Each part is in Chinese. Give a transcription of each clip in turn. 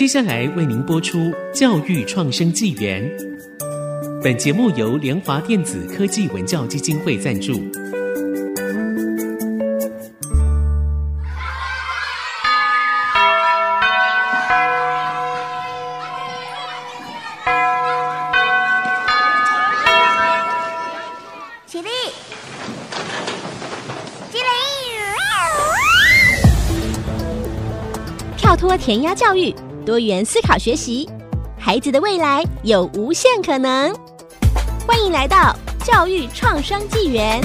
接下来为您播出《教育创生纪元》。本节目由联华电子科技文教基金会赞助。起立！起立！跳脱填鸭教育，多元思考学习，孩子的未来有无限可能。欢迎来到教育创伤纪元。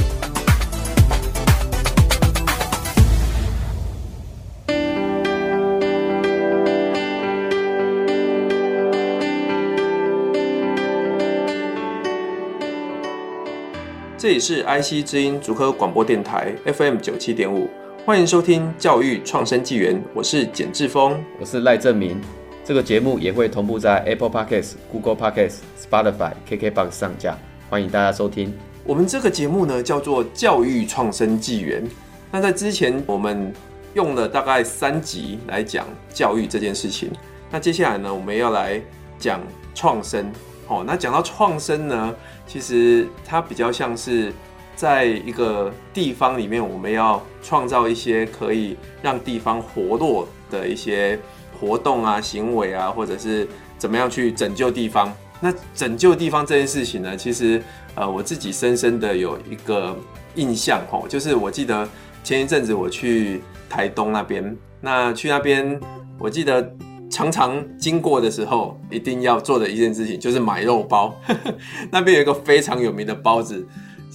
这里是 IC 之音足科广播电台 FM 九七点五，欢迎收听教育创生纪元，我是简志峰，我是赖正明。这个节目也会同步在 Apple Podcasts、Google Podcast、Spotify、KKBox 上架，欢迎大家收听。我们这个节目呢叫做教育创生纪元。那在之前我们用了大概三集来讲教育这件事情，那接下来呢我们要来讲创生。哦，那讲到创生呢，其实它比较像是在一个地方里面，我们要创造一些可以让地方活络的一些活动啊、行为啊，或者是怎么样去拯救地方。那拯救地方这件事情呢，其实呃，我自己深深的有一个印象哦，就是我记得前一阵子我去台东那边，那去那边，我记得。常常经过的时候，一定要做的一件事情就是买肉包。那边有一个非常有名的包子，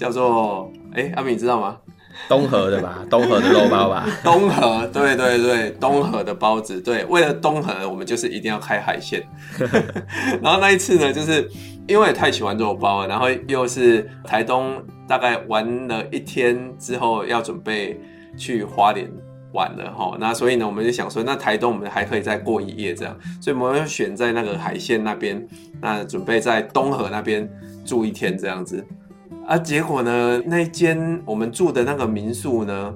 叫做哎，阿明你知道吗？东河的吧，东河的肉包吧。东河，对对对，东河的包子。对，为了东河，我们就是一定要开海鲜。然后那一次呢，就是因为太喜欢肉包了，然后又是台东，大概玩了一天之后，要准备去花莲。玩了哈，那所以呢，我们就想说，那台东我们还可以再过一夜这样，所以我们要选在那个海鲜那边，那准备在东河那边住一天这样子。啊，结果呢，那间我们住的那个民宿呢，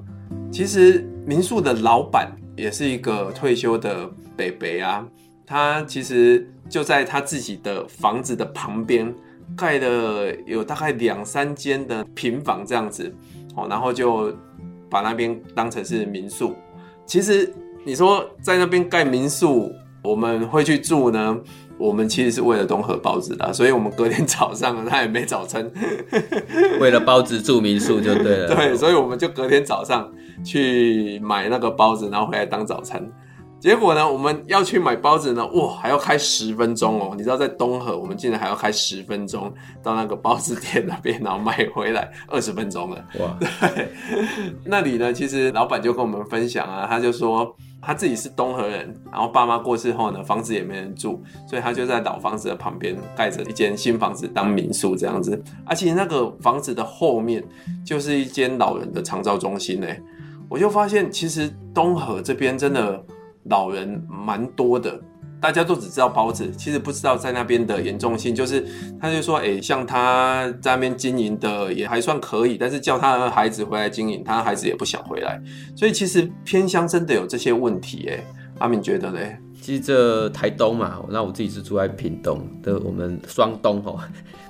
其实民宿的老板也是一个退休的北北啊，他其实就在他自己的房子的旁边盖了有大概两三间的平房这样子，哦，然后就。把那边当成是民宿，其实你说在那边盖民宿，我们会去住呢。我们其实是为了东河包子的，所以我们隔天早上他也没早餐，为了包子住民宿就对了。对，所以我们就隔天早上去买那个包子，然后回来当早餐。结果呢，我们要去买包子呢，哇，还要开十分钟哦！你知道，在东河，我们竟然还要开十分钟到那个包子店那边，然后买回来二十分钟了。哇，对，那里呢，其实老板就跟我们分享啊，他就说他自己是东河人，然后爸妈过世后呢，房子也没人住，所以他就在老房子的旁边盖着一间新房子当民宿这样子。而且那个房子的后面就是一间老人的长照中心呢，我就发现其实东河这边真的。老人蛮多的，大家都只知道包子，其实不知道在那边的严重性。就是他就说，哎、像他在那边经营的也还算可以，但是叫他的孩子回来经营，他的孩子也不想回来。所以其实偏乡真的有这些问题，哎，阿敏觉得呢？其实这台东嘛，那我自己是住在屏东的，我们双东哦，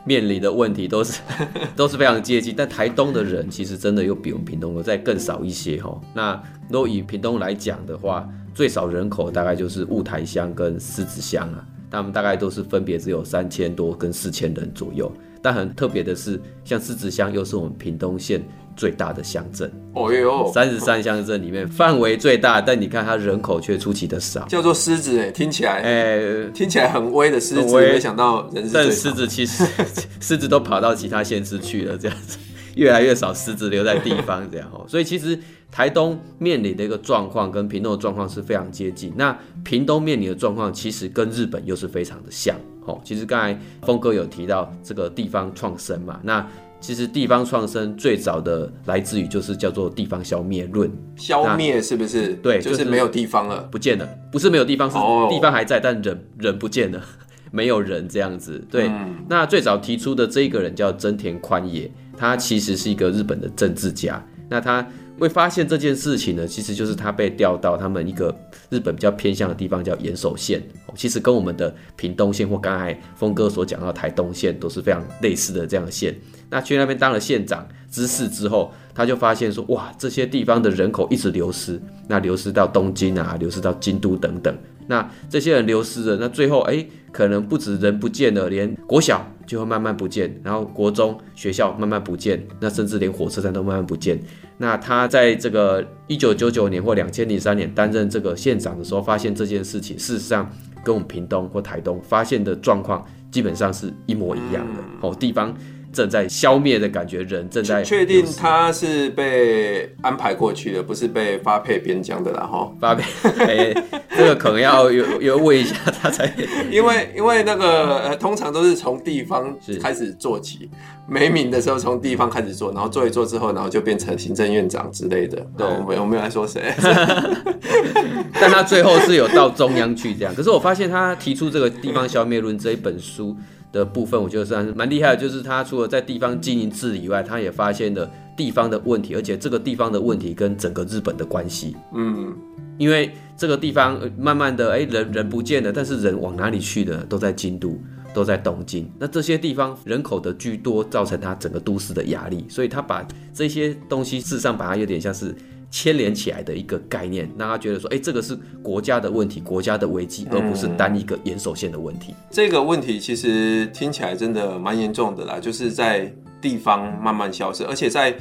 面临的问题都是 都是非常接近。但台东的人其实真的又比我们屏东的再更少一些哈。那如果以屏东来讲的话，最少人口大概就是雾台乡跟狮子乡啊，他们大概都是分别只有三千多跟四千人左右。但很特别的是，像狮子乡又是我们屏东县最大的乡镇。哦哟，三十三乡镇里面范围最大，但你看它人口却出奇的少。叫做狮子哎，听起来哎、欸，听起来很威的狮子，没想到人是。但狮子其实 狮子都跑到其他县市去了，这样子。越来越少狮子留在地方，这样哦，所以其实台东面临的一个状况跟屏东的状况是非常接近。那屏东面临的状况其实跟日本又是非常的像哦。其实刚才峰哥有提到这个地方创生嘛，那其实地方创生最早的来自于就是叫做地方消灭论，消灭是不是？对，就是没有地方了，不见了，不是没有地方，是地方还在，但人人不见了，没有人这样子。对，嗯、那最早提出的这一个人叫真田宽也。他其实是一个日本的政治家，那他会发现这件事情呢，其实就是他被调到他们一个日本比较偏向的地方叫岩手县，其实跟我们的屏东县或刚才峰哥所讲到台东县都是非常类似的这样的县。那去那边当了县长知事之后，他就发现说，哇，这些地方的人口一直流失，那流失到东京啊，流失到京都等等。那这些人流失了，那最后哎，可能不止人不见了，连国小就会慢慢不见，然后国中学校慢慢不见，那甚至连火车站都慢慢不见。那他在这个一九九九年或两千零三年担任这个县长的时候，发现这件事情事实上跟我们屏东或台东发现的状况基本上是一模一样的哦，地方。正在消灭的感觉，人正在确定他是被安排过去的，不是被发配边疆的啦哈。发配，欸、这个可能要有有问一下他才。因为因为那个呃，通常都是从地方开始做起，没名的时候从地方开始做，然后做一做之后，然后就变成行政院长之类的。对，我没有我没有来说谁，但他最后是有到中央去这样。可是我发现他提出这个地方消灭论这一本书。的部分，我觉得算是蛮厉害的，就是他除了在地方经营治理以外，他也发现了地方的问题，而且这个地方的问题跟整个日本的关系。嗯，因为这个地方慢慢的，哎，人人不见了，但是人往哪里去的？都在京都，都在东京。那这些地方人口的居多，造成他整个都市的压力，所以他把这些东西，事实上把它有点像是。牵连起来的一个概念，让他觉得说，哎，这个是国家的问题，国家的危机，而不是单一个岩手县的问题。这个问题其实听起来真的蛮严重的啦，就是在地方慢慢消失，而且在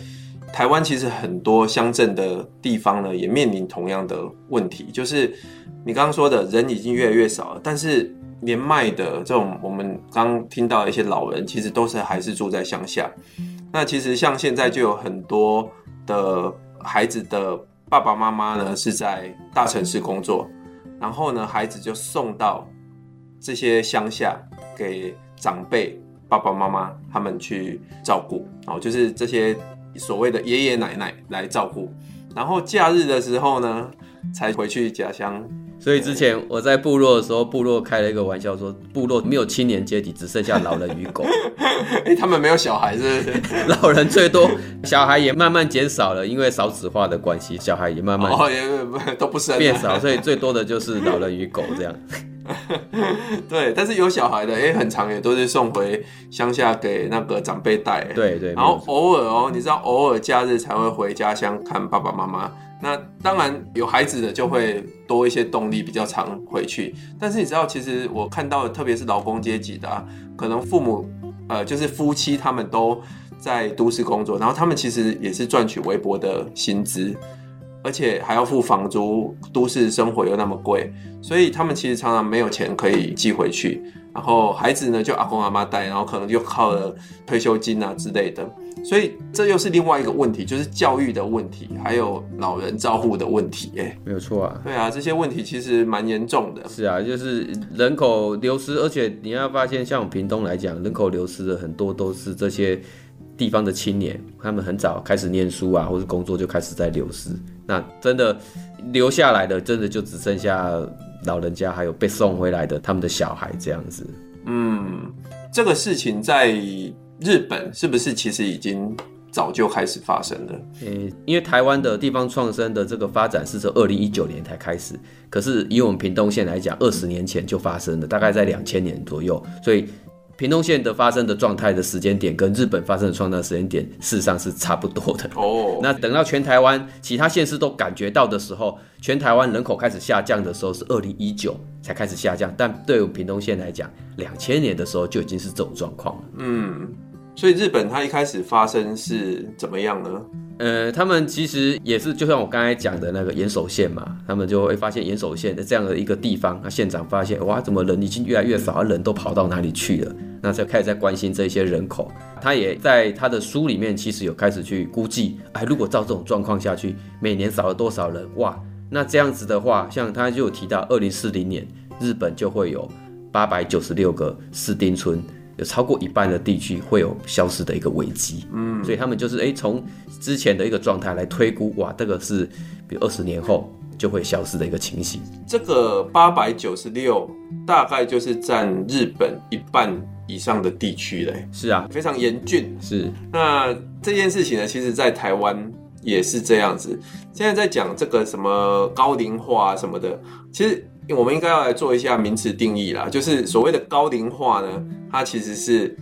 台湾其实很多乡镇的地方呢，也面临同样的问题，就是你刚刚说的人已经越来越少了，但是年迈的这种我们刚听到的一些老人，其实都是还是住在乡下。那其实像现在就有很多的。孩子的爸爸妈妈呢是在大城市工作，然后呢，孩子就送到这些乡下给长辈爸爸妈妈他们去照顾，哦，就是这些所谓的爷爷奶奶来照顾，然后假日的时候呢才回去家乡。所以之前我在部落的时候，部落开了一个玩笑说，部落没有青年阶级，只剩下老人与狗。哎，他们没有小孩是不是？老人最多，小孩也慢慢减少了，因为少子化的关系，小孩也慢慢哦也都不生变少，所以最多的就是老人与狗这样。对，但是有小孩的，哎，很长也都是送回乡下给那个长辈带。对对，然后偶尔哦，你知道偶尔假日才会回家乡看爸爸妈妈。那当然有孩子的就会多一些动力，比较常回去。但是你知道，其实我看到的，特别是劳工阶级的啊，可能父母呃就是夫妻他们都在都市工作，然后他们其实也是赚取微薄的薪资，而且还要付房租，都市生活又那么贵，所以他们其实常常没有钱可以寄回去。然后孩子呢就阿公阿妈带，然后可能就靠了退休金啊之类的。所以这又是另外一个问题，就是教育的问题，还有老人照护的问题。哎，没有错啊。对啊，这些问题其实蛮严重的。是啊，就是人口流失，而且你要发现，像我们屏东来讲，人口流失的很多都是这些地方的青年，他们很早开始念书啊，或是工作就开始在流失。那真的留下来的，真的就只剩下老人家，还有被送回来的他们的小孩这样子。嗯，这个事情在。日本是不是其实已经早就开始发生了？诶、欸，因为台湾的地方创生的这个发展是从二零一九年才开始，可是以我们屏东县来讲，二十年前就发生了，大概在两千年左右，所以屏东县的发生的状态的时间点跟日本发生的状态时间点事实上是差不多的。哦，那等到全台湾其他县市都感觉到的时候，全台湾人口开始下降的时候是二零一九才开始下降，但对我们屏东县来讲，两千年的时候就已经是这种状况了。嗯。所以日本它一开始发生是怎么样呢？呃，他们其实也是，就像我刚才讲的那个岩手县嘛，他们就会发现岩手县的这样的一个地方，那县长发现哇，怎么人已经越来越少，人都跑到哪里去了？那就开始在关心这些人口。他也在他的书里面其实有开始去估计，哎，如果照这种状况下去，每年少了多少人？哇，那这样子的话，像他就有提到，二零四零年日本就会有八百九十六个市町村。有超过一半的地区会有消失的一个危机，嗯，所以他们就是诶，从之前的一个状态来推估，哇，这个是比如二十年后就会消失的一个情形。这个八百九十六大概就是占日本一半以上的地区嘞。是啊，非常严峻。是。那这件事情呢，其实在台湾也是这样子。现在在讲这个什么高龄化什么的，其实我们应该要来做一下名词定义啦。就是所谓的高龄化呢，它其实是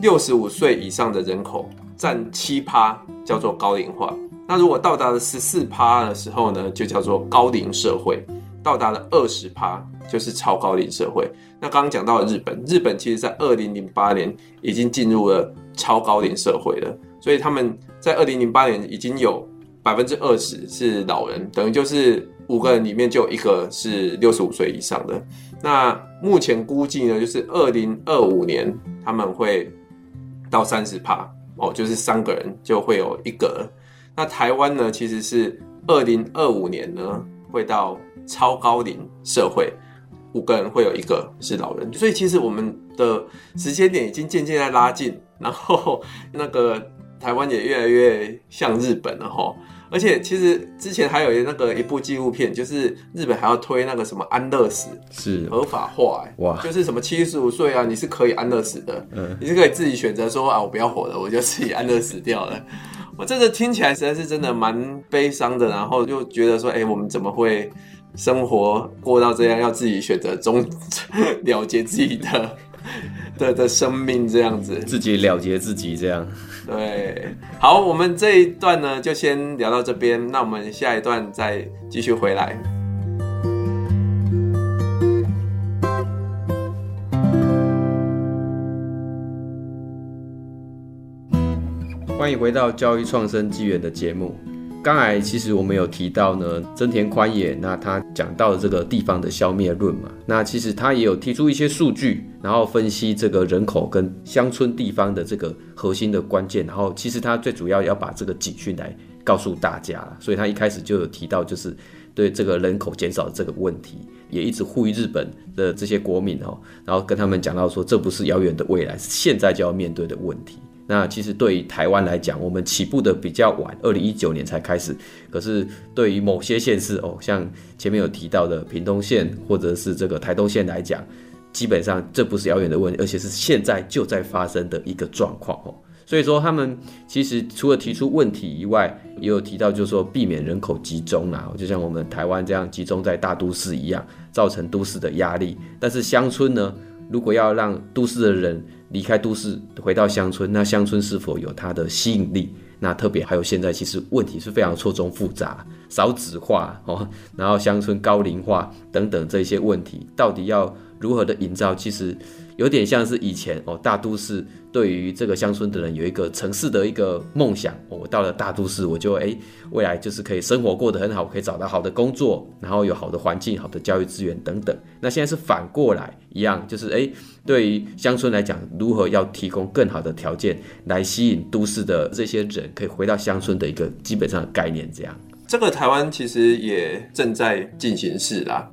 六十五岁以上的人口占七趴，叫做高龄化。那如果到达了十四趴的时候呢，就叫做高龄社会；到达了二十趴，就是超高龄社会。那刚刚讲到了日本，日本其实在二零零八年已经进入了超高龄社会了，所以他们在二零零八年已经有百分之二十是老人，等于就是五个人里面就有一个是六十五岁以上的。那目前估计呢，就是二零二五年他们会到三十趴哦，就是三个人就会有一个。那台湾呢，其实是二零二五年呢，会到超高龄社会，五个人会有一个是老人，所以其实我们的时间点已经渐渐在拉近，然后那个台湾也越来越像日本了哈。而且其实之前还有那个一部纪录片，就是日本还要推那个什么安乐死是。合法化，欸，哇，就是什么七十五岁啊，你是可以安乐死的，嗯，你是可以自己选择说啊，我不要活了，我就自己安乐死掉了。我真的听起来实在是真的蛮悲伤的，然后就觉得说，哎，我们怎么会生活过到这样，要自己选择终 了结自己的的的生命这样子，自己了结自己这样。对，好，我们这一段呢就先聊到这边，那我们下一段再继续回来。欢迎回到教育创生纪元的节目。刚才其实我们有提到呢，增田宽也，那他讲到了这个地方的消灭论嘛。那其实他也有提出一些数据，然后分析这个人口跟乡村地方的这个核心的关键。然后其实他最主要要把这个警讯来告诉大家。所以他一开始就有提到，就是对这个人口减少的这个问题，也一直呼吁日本的这些国民哦，然后跟他们讲到说，这不是遥远的未来，是现在就要面对的问题。那其实对于台湾来讲，我们起步的比较晚，二零一九年才开始。可是对于某些县市哦，像前面有提到的屏东县或者是这个台东县来讲，基本上这不是遥远的问题，而且是现在就在发生的一个状况哦。所以说他们其实除了提出问题以外，也有提到就是说避免人口集中啊，就像我们台湾这样集中在大都市一样，造成都市的压力。但是乡村呢，如果要让都市的人离开都市回到乡村，那乡村是否有它的吸引力？那特别还有现在其实问题是非常错综复杂，少子化哦，然后乡村高龄化等等这些问题，到底要如何的营造？其实。有点像是以前哦，大都市对于这个乡村的人有一个城市的一个梦想。我到了大都市，我就诶，未来就是可以生活过得很好，可以找到好的工作，然后有好的环境、好的教育资源等等。那现在是反过来一样，就是诶，对于乡村来讲，如何要提供更好的条件来吸引都市的这些人可以回到乡村的一个基本上的概念，这样。这个台湾其实也正在进行式啦。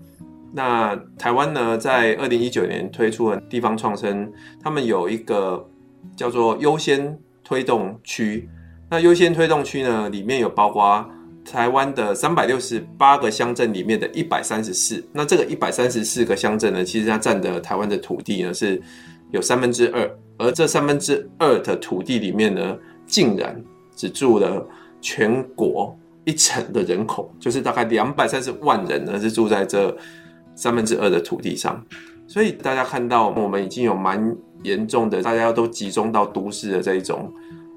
那台湾呢，在二零一九年推出了地方创生，他们有一个叫做优先推动区。那优先推动区呢，里面有包括台湾的三百六十八个乡镇里面的一百三十四。那这个一百三十四个乡镇呢，其实它占的台湾的土地呢是有三分之二，而这三分之二的土地里面呢，竟然只住了全国一成的人口，就是大概两百三十万人呢是住在这。三分之二的土地上，所以大家看到我们已经有蛮严重的，大家都集中到都市的这一种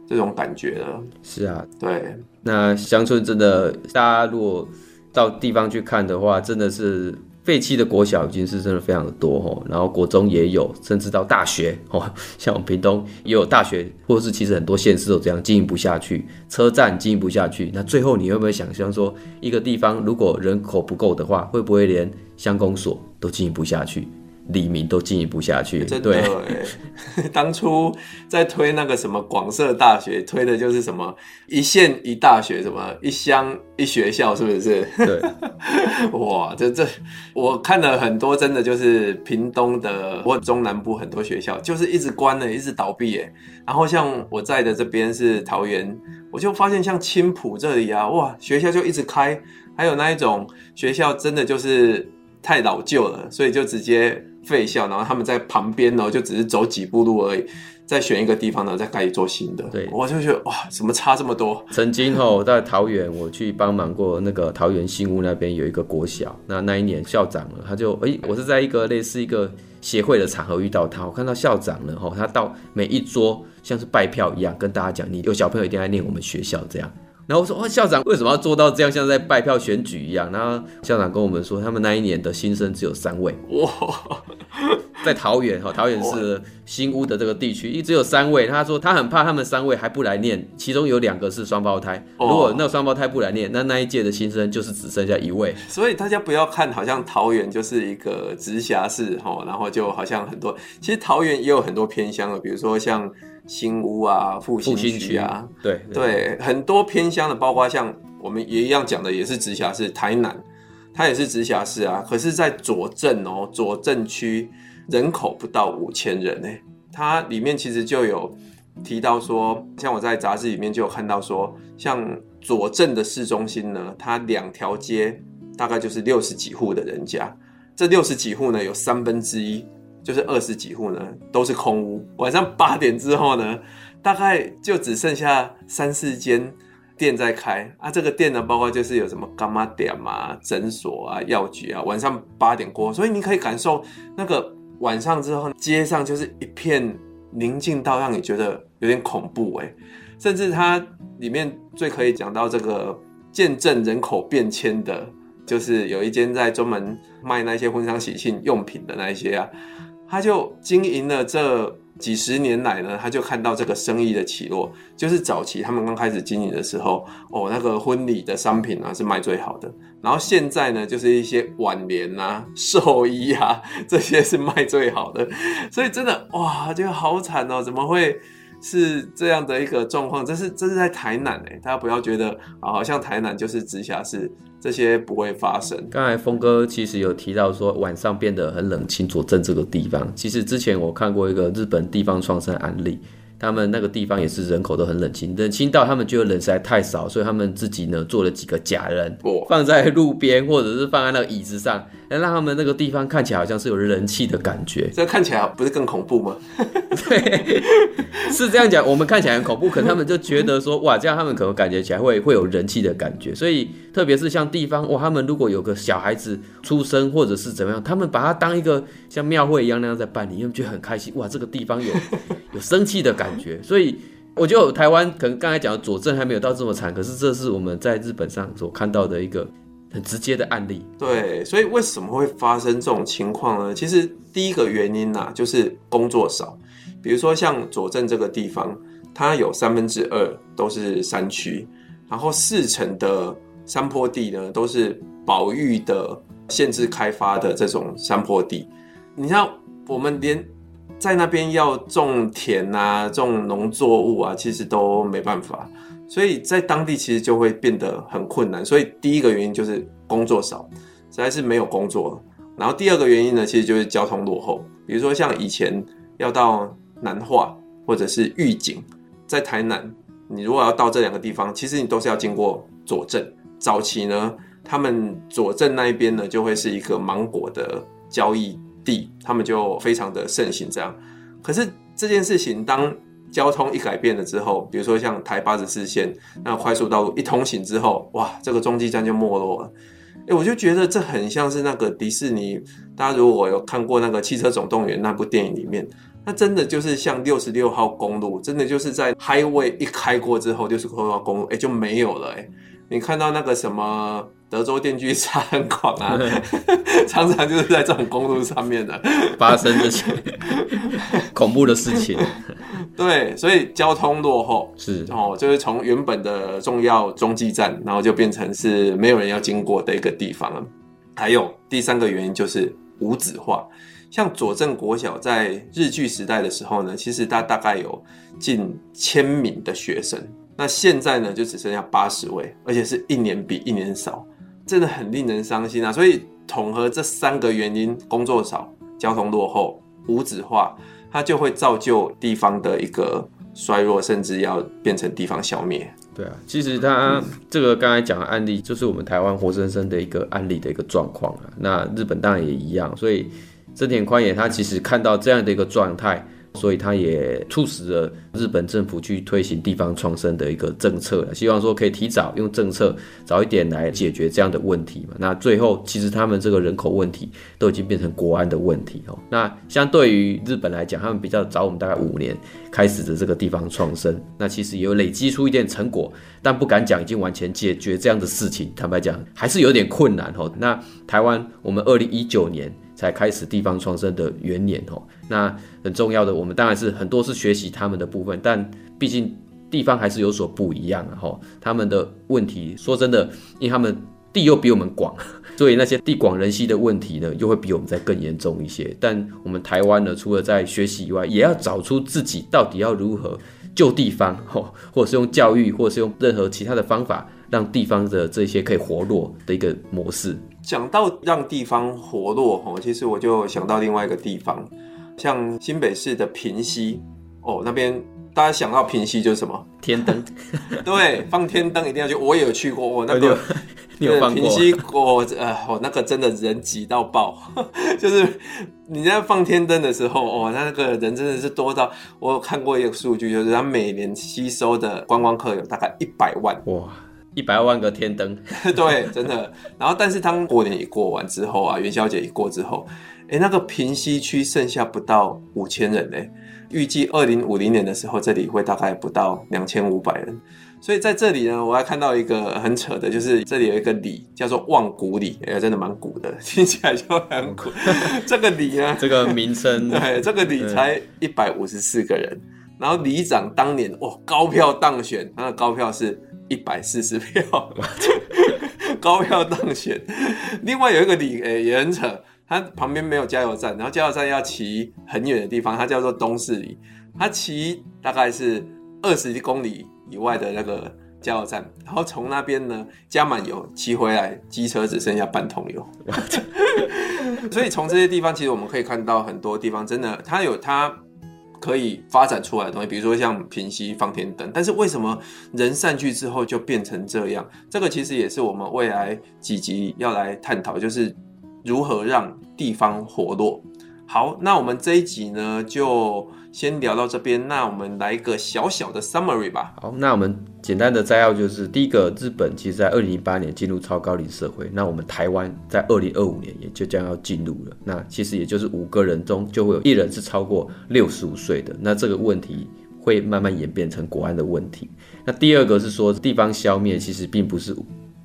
这种感觉了。是啊，对。那乡村真的，大家如果到地方去看的话，真的是废弃的国小已经是真的非常的多哦。然后国中也有，甚至到大学哦，像我们屏东也有大学，或是其实很多县市都这样经营不下去，车站经营不下去。那最后你会不会想象说，一个地方如果人口不够的话，会不会连乡公所都经营不下去，里民都进一步下去。真的对，当初在推那个什么广设大学，推的就是什么一县一大学，什么一乡一学校，是不是？对。哇，这这我看了很多，真的就是屏东的或中南部很多学校，就是一直关了，一直倒闭哎。然后像我在的这边是桃园，我就发现像青浦这里啊，哇，学校就一直开。还有那一种学校，真的就是太老旧了，所以就直接废校，然后他们在旁边呢，就只是走几步路而已。再选一个地方呢，再盖一座新的。对，我就觉得哇，怎么差这么多？曾经吼在桃园，我去帮忙过那个桃园新屋那边有一个国小，那那一年校长了，他就哎、欸，我是在一个类似一个协会的场合遇到他，我看到校长呢吼，他到每一桌像是拜票一样，跟大家讲，你有小朋友一定要念我们学校这样。然后我说哦，校长为什么要做到这样，像在拜票选举一样？然后校长跟我们说，他们那一年的新生只有三位。哇，在桃园哈，桃园是新屋的这个地区，一直有三位。他说他很怕他们三位还不来念，其中有两个是双胞胎。如果那双胞胎不来念，那那一届的新生就是只剩下一位。所以大家不要看好像桃园就是一个直辖市哈，然后就好像很多，其实桃园也有很多偏乡的，比如说像。新屋啊，复兴区啊，对对，对，很多偏乡的，包括像我们也一样讲的，也是直辖市，台南，它也是直辖市啊。可是，在左镇哦，左镇区人口不到五千人呢，它里面其实就有提到说，像我在杂志里面就有看到说，像左镇的市中心呢，它两条街大概就是六十几户的人家，这六十几户呢，有三分之一。就是二十几户呢，都是空屋。晚上八点之后呢，大概就只剩下三四间店在开啊。这个店呢，包括就是有什么柑仔店啊、诊所啊、药局啊。晚上八点过，所以你可以感受那个晚上之后，街上就是一片宁静到让你觉得有点恐怖哎。甚至它里面最可以讲到这个见证人口变迁的，就是有一间在专门卖那些婚丧喜庆用品的那一些啊。他就经营了这几十年来呢，他就看到这个生意的起落。就是早期他们刚开始经营的时候，哦，那个婚礼的商品啊是卖最好的。然后现在呢，就是一些挽联啊、寿衣啊这些是卖最好的。所以真的哇，这个好惨哦，怎么会？是这样的一个状况，这是这是在台南哎，大家不要觉得啊，好像台南就是直辖市，这些不会发生。刚才峰哥其实有提到说晚上变得很冷清，佐证这个地方，其实之前我看过一个日本地方创生案例。他们那个地方也是人口都很冷清，冷清到他们觉得人实在太少，所以他们自己呢做了几个假人，放在路边或者是放在那个椅子上，让他们那个地方看起来好像是有人气的感觉。这看起来不是更恐怖吗？对，是这样讲，我们看起来很恐怖，可能他们就觉得说，哇，这样他们可能感觉起来会会有人气的感觉。所以特别是像地方，哇，他们如果有个小孩子出生或者是怎么样，他们把它当一个像庙会一样那样在办理，因为觉得很开心，哇，这个地方有 有生气的感觉。感觉，所以我觉得台湾可能刚才讲的佐证还没有到这么惨，可是这是我们在日本上所看到的一个很直接的案例。对，所以为什么会发生这种情况呢？其实第一个原因呐、就是工作少。比如说像佐证这个地方，它有三分之二都是山区，然后四成的山坡地呢都是保育的、限制开发的这种山坡地。你像我们连在那边要种田啊，种农作物啊，其实都没办法，所以在当地其实就会变得很困难。所以第一个原因就是工作少，实在是没有工作。然后第二个原因呢，其实就是交通落后。比如说像以前要到南化或者是玉井，在台南，你如果要到这两个地方，其实你都是要经过左镇。早期呢，他们左镇那一边呢，就会是一个芒果的交易地，他们就非常的盛行这样。可是这件事情，当交通一改变了之后，比如说像台八十四线那快速道路一通行之后，哇，这个中继站就没落了。哎，我就觉得这很像是那个迪士尼，大家如果有看过那个《汽车总动员》那部电影里面，那真的就是像六十六号公路，真的就是在 Highway 一开过之后，六十六号公路哎就没有了哎。你看到那个什么？德州电锯杀人狂啊，常常就是在这种公路上面的发生这些恐怖的事情。对，所以交通落后是哦，就是从原本的重要中继站，然后就变成是没有人要经过的一个地方了。还有第三个原因就是无纸化，像左镇国小在日据时代的时候呢，其实它大概有近千名的学生，那现在呢就只剩下八十位，而且是一年比一年少。真的很令人伤心啊！所以统合这三个原因：工作少、交通落后、无纸化，它就会造就地方的一个衰弱，甚至要变成地方消灭。对啊，其实他这个刚才讲的案例，就是我们台湾活生生的一个案例的一个状况啊。那日本当然也一样，所以森田宽也他其实看到这样的一个状态。所以他也促使了日本政府去推行地方创生的一个政策，希望说可以提早用政策早一点来解决这样的问题嘛。那最后其实他们这个人口问题都已经变成国安的问题哦。那相对于日本来讲，他们比较早我们大概五年开始的这个地方创生，那其实也有累积出一点成果，但不敢讲已经完全解决这样的事情。坦白讲还是有点困难哦。那台湾我们二零一九年。才开始地方创生的元年哦，那很重要的，我们当然是很多是学习他们的部分，但毕竟地方还是有所不一样啊哈。他们的问题，说真的，因为他们地又比我们广，所以那些地广人稀的问题呢，又会比我们再更严重一些。但我们台湾呢，除了在学习以外，也要找出自己到底要如何救地方哈，或者是用教育，或者是用任何其他的方法，让地方的这些可以活络的一个模式。讲到让地方活络哦，其实我就想到另外一个地方，像新北市的平溪哦，那边大家想到平溪就是什么？天灯，对，放天灯一定要去。我也有去过，我、哦、那个 你有放过？平溪我呃，我那个真的人挤到爆，就是你在放天灯的时候哦，那那个人真的是多到我有看过一个数据，就是他每年吸收的观光客有大概一百万哇。一百万个天灯，对，真的。然后，但是当过年一过完之后啊，元宵节一过之后，哎，那个平西区剩下不到五千人嘞。预计二零五零年的时候，这里会大概不到两千五百人。所以在这里呢，我还看到一个很扯的，就是这里有一个里叫做望古里，哎，真的蛮古的，听起来就很古。这个里呢，这个名称，对，这个里才一百五十四个人。然后里长当年哇，高票当选，他的高票是。一百四十票，高票当选。另外有一个里，诶、欸、也很扯，它旁边没有加油站，然后加油站要骑很远的地方，它叫做东市里，它骑大概是二十公里以外的那个加油站，然后从那边呢加满油骑回来，机车只剩下半桶油。所以从这些地方，其实我们可以看到很多地方真的，它有它。可以发展出来的东西，比如说像平息方天等，但是为什么人散去之后就变成这样？这个其实也是我们未来几集要来探讨，就是如何让地方活络。好，那我们这一集呢，就先聊到这边。那我们来一个小小的 summary 吧。好，那我们简单的摘要就是：第一个，日本其实在二零一八年进入超高龄社会，那我们台湾在二零二五年也就将要进入了。那其实也就是五个人中就会有一人是超过六十五岁的。那这个问题会慢慢演变成国安的问题。那第二个是说，地方消灭其实并不是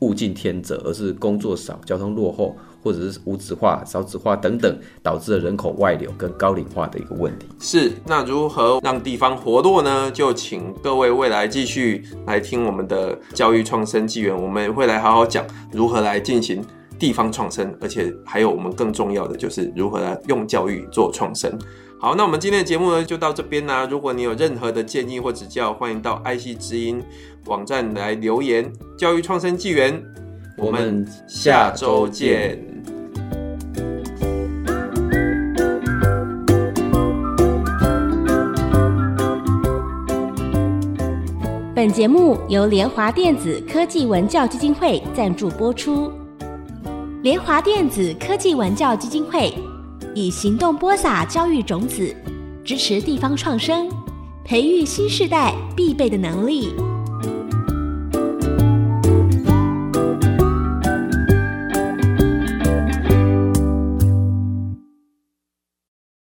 物竞天择，而是工作少、交通落后。或者是无纸化、少子化等等，导致了人口外流跟高龄化的一个问题。是，那如何让地方活络呢？就请各位未来继续来听我们的教育创生纪元，我们会来好好讲如何来进行地方创生，而且还有我们更重要的就是如何来用教育做创生。好，那我们今天的节目呢就到这边啦。如果你有任何的建议或指教，欢迎到爱惜之音网站来留言。教育创生纪元，我们下周见。节目由联华电子科技文教基金会赞助播出。联华电子科技文教基金会以行动播撒教育种子，支持地方创生，培育新时代必备的能力。